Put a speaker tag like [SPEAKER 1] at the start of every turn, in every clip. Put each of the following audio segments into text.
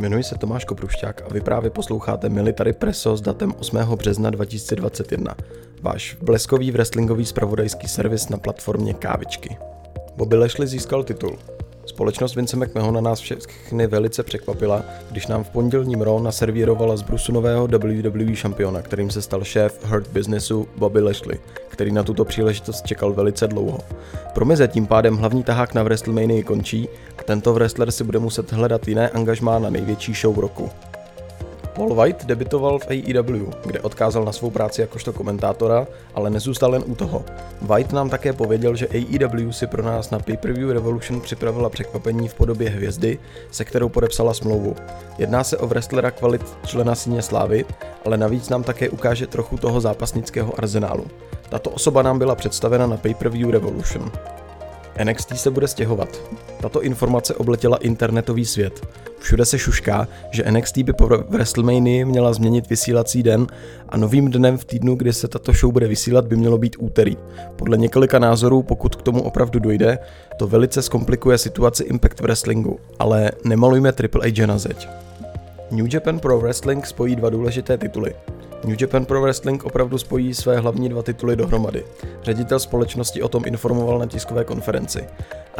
[SPEAKER 1] Jmenuji se Tomáš Koprušťák a vy právě posloucháte Military Presso s datem 8. března 2021. Váš bleskový wrestlingový spravodajský servis na platformě Kávičky. Bobby Lashley získal titul. Společnost Vince McMahon na nás všechny velice překvapila, když nám v pondělním Raw naservírovala z brusu nového WWE šampiona, kterým se stal šéf Hurt Businessu Bobby Lashley, který na tuto příležitost čekal velice dlouho. Pro meze tím pádem hlavní tahák na WrestleMania končí a tento wrestler si bude muset hledat jiné angažmá na největší show roku. Paul White debitoval v AEW, kde odkázal na svou práci jakožto komentátora, ale nezůstal jen u toho. White nám také pověděl, že AEW si pro nás na Pay-Per-View Revolution připravila překvapení v podobě hvězdy, se kterou podepsala smlouvu. Jedná se o wrestlera kvalit člena Síně Slávy, ale navíc nám také ukáže trochu toho zápasnického arzenálu. Tato osoba nám byla představena na Pay-Per-View Revolution. NXT se bude stěhovat. Tato informace obletěla internetový svět. Všude se šušká, že NXT by po WrestleMania měla změnit vysílací den a novým dnem v týdnu, kdy se tato show bude vysílat, by mělo být úterý. Podle několika názorů, pokud k tomu opravdu dojde, to velice zkomplikuje situaci Impact Wrestlingu, ale nemalujme Triple H na zeď. New Japan Pro Wrestling spojí dva důležité tituly. New Japan Pro Wrestling opravdu spojí své hlavní dva tituly dohromady. Ředitel společnosti o tom informoval na tiskové konferenci.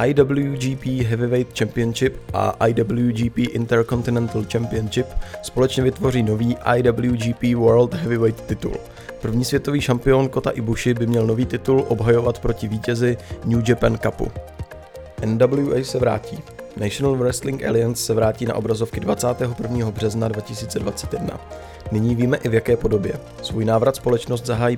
[SPEAKER 1] IWGP Heavyweight Championship a IWGP Intercontinental Championship společně vytvoří nový IWGP World Heavyweight titul. První světový šampion Kota Ibushi by měl nový titul obhajovat proti vítězi New Japan Cupu. NWA se vrátí. National Wrestling Alliance se vrátí na obrazovky 21. března 2021. Nyní víme i v jaké podobě. Svůj návrat společnost zahájí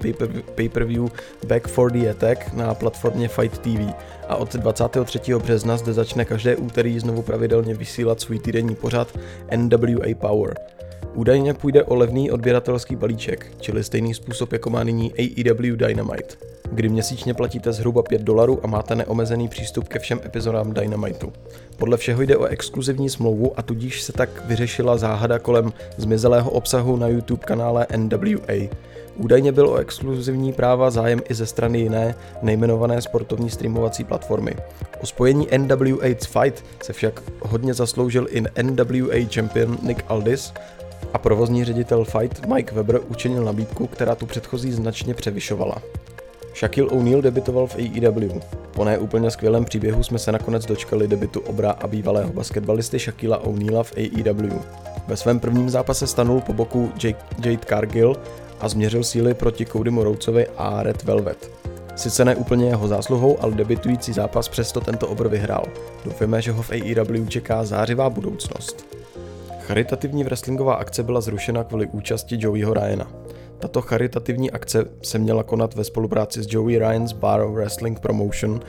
[SPEAKER 1] pay-per-view Back for the Attack na platformě Fight TV a od 23. března zde začne každé úterý znovu pravidelně vysílat svůj týdenní pořad NWA Power. Údajně půjde o levný odběratelský balíček, čili stejný způsob jako má nyní AEW Dynamite, kdy měsíčně platíte zhruba 5 dolarů a máte neomezený přístup ke všem epizodám Dynamitu. Podle všeho jde o exkluzivní smlouvu a tudíž se tak vyřešila záhada kolem zmizelého obsahu na YouTube kanále NWA. Údajně byl o exkluzivní práva zájem i ze strany jiné, nejmenované sportovní streamovací platformy. O spojení NWA Fight se však hodně zasloužil i NWA champion Nick Aldis a provozní ředitel Fight Mike Weber učinil nabídku, která tu předchozí značně převyšovala. Shaquille O'Neal debitoval v AEW. Po neúplně skvělém příběhu jsme se nakonec dočkali debitu obra a bývalého basketbalisty Shaquilla O'Neala v AEW. Ve svém prvním zápase stanul po boku Jake, Jade Cargill a změřil síly proti Codymu Rhodesovi a Red Velvet. Sice ne úplně jeho zásluhou, ale debitující zápas přesto tento obr vyhrál. Doufáme, že ho v AEW čeká zářivá budoucnost. Charitativní wrestlingová akce byla zrušena kvůli účasti Joeyho Ryana. Tato charitativní akce se měla konat ve spolupráci s Joey Ryan's Bar of Wrestling Promotion,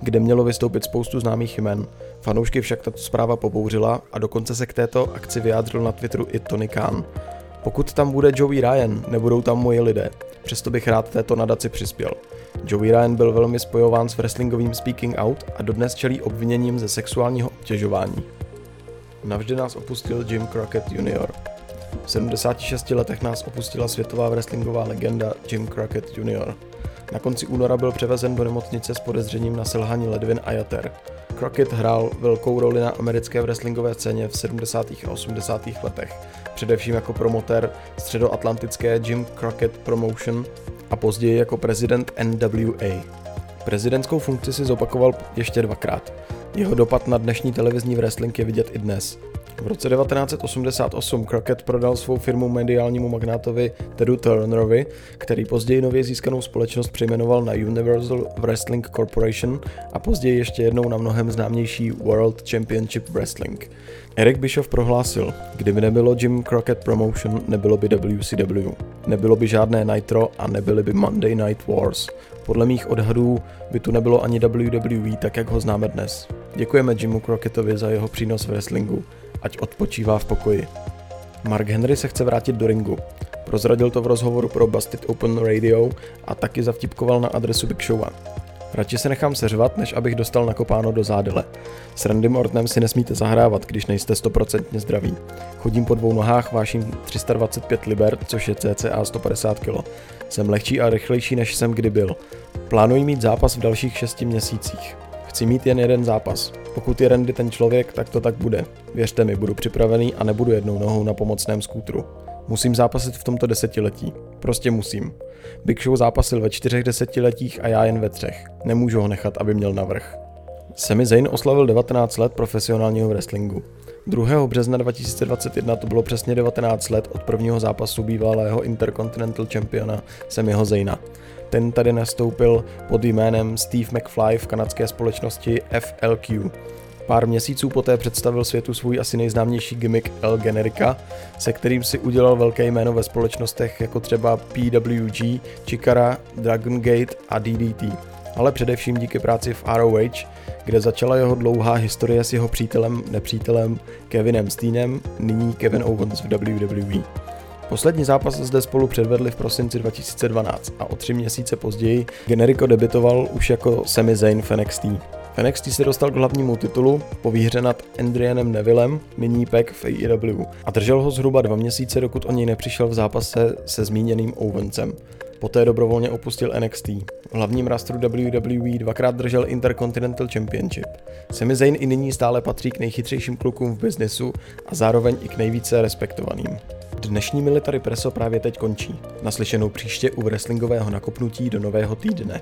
[SPEAKER 1] kde mělo vystoupit spoustu známých jmen. Fanoušky však tato zpráva pobouřila a dokonce se k této akci vyjádřil na Twitteru i Tony Khan. Pokud tam bude Joey Ryan, nebudou tam moji lidé. Přesto bych rád této nadaci přispěl. Joey Ryan byl velmi spojován s wrestlingovým Speaking Out a dodnes čelí obviněním ze sexuálního obtěžování. Navždy nás opustil Jim Crockett Jr. V 76 letech nás opustila světová wrestlingová legenda Jim Crockett Jr. Na konci února byl převezen do nemocnice s podezřením na selhání ledvin a jater. Crockett hrál velkou roli na americké wrestlingové scéně v 70. a 80. letech, především jako promotér středoatlantické Jim Crockett Promotion a později jako prezident NWA. Prezidentskou funkci si zopakoval ještě dvakrát. Jeho dopad na dnešní televizní wrestling je vidět i dnes. V roce 1988 Crockett prodal svou firmu mediálnímu magnátovi Tedu Turnerovi, který později nově získanou společnost přejmenoval na Universal Wrestling Corporation a později ještě jednou na mnohem známější World Championship Wrestling. Eric Bischoff prohlásil, kdyby nebylo Jim Crockett Promotion, nebylo by WCW, nebylo by žádné Nitro a nebyly by Monday Night Wars. Podle mých odhadů by tu nebylo ani WWE tak, jak ho známe dnes. Děkujeme Jimu Crockettovi za jeho přínos v wrestlingu ať odpočívá v pokoji. Mark Henry se chce vrátit do ringu. Prozradil to v rozhovoru pro Busted Open Radio a taky zavtipkoval na adresu Big Showa. Radši se nechám seřvat, než abych dostal nakopáno do zádele. S Randym Ortnem si nesmíte zahrávat, když nejste stoprocentně zdraví. Chodím po dvou nohách, váším 325 liber, což je cca 150 kg. Jsem lehčí a rychlejší, než jsem kdy byl. Plánuji mít zápas v dalších 6 měsících. Chci mít jen jeden zápas. Pokud je Randy ten člověk, tak to tak bude. Věřte mi, budu připravený a nebudu jednou nohou na pomocném skútru. Musím zápasit v tomto desetiletí. Prostě musím. Big Show zápasil ve čtyřech desetiletích a já jen ve třech. Nemůžu ho nechat, aby měl navrh. Sami Zayn oslavil 19 let profesionálního wrestlingu. 2. března 2021 to bylo přesně 19 let od prvního zápasu bývalého Intercontinental Championa Samiho Zayna. Ten tady nastoupil pod jménem Steve McFly v kanadské společnosti FLQ. Pár měsíců poté představil světu svůj asi nejznámější gimmick El Generica, se kterým si udělal velké jméno ve společnostech jako třeba PWG, Chikara, Dragon Gate a DDT. Ale především díky práci v ROH, kde začala jeho dlouhá historie s jeho přítelem, nepřítelem Kevinem Steenem, nyní Kevin Owens v WWE. Poslední zápas zde spolu předvedli v prosinci 2012 a o tři měsíce později Generico debitoval už jako Sami Zayn. V NXT se dostal k hlavnímu titulu po výhře nad Andrianem Nevillem, nyní Pack v AEW, a držel ho zhruba dva měsíce, dokud o něj nepřišel v zápase se zmíněným Owensem. Poté dobrovolně opustil NXT. V hlavním rastru WWE dvakrát držel Intercontinental Championship. Sami Zayn i nyní stále patří k nejchytřejším klukům v biznesu a zároveň i k nejvíce respektovaným. Dnešní Military Preso právě teď končí. Naslyšenou příště u wrestlingového nakopnutí do nového týdne.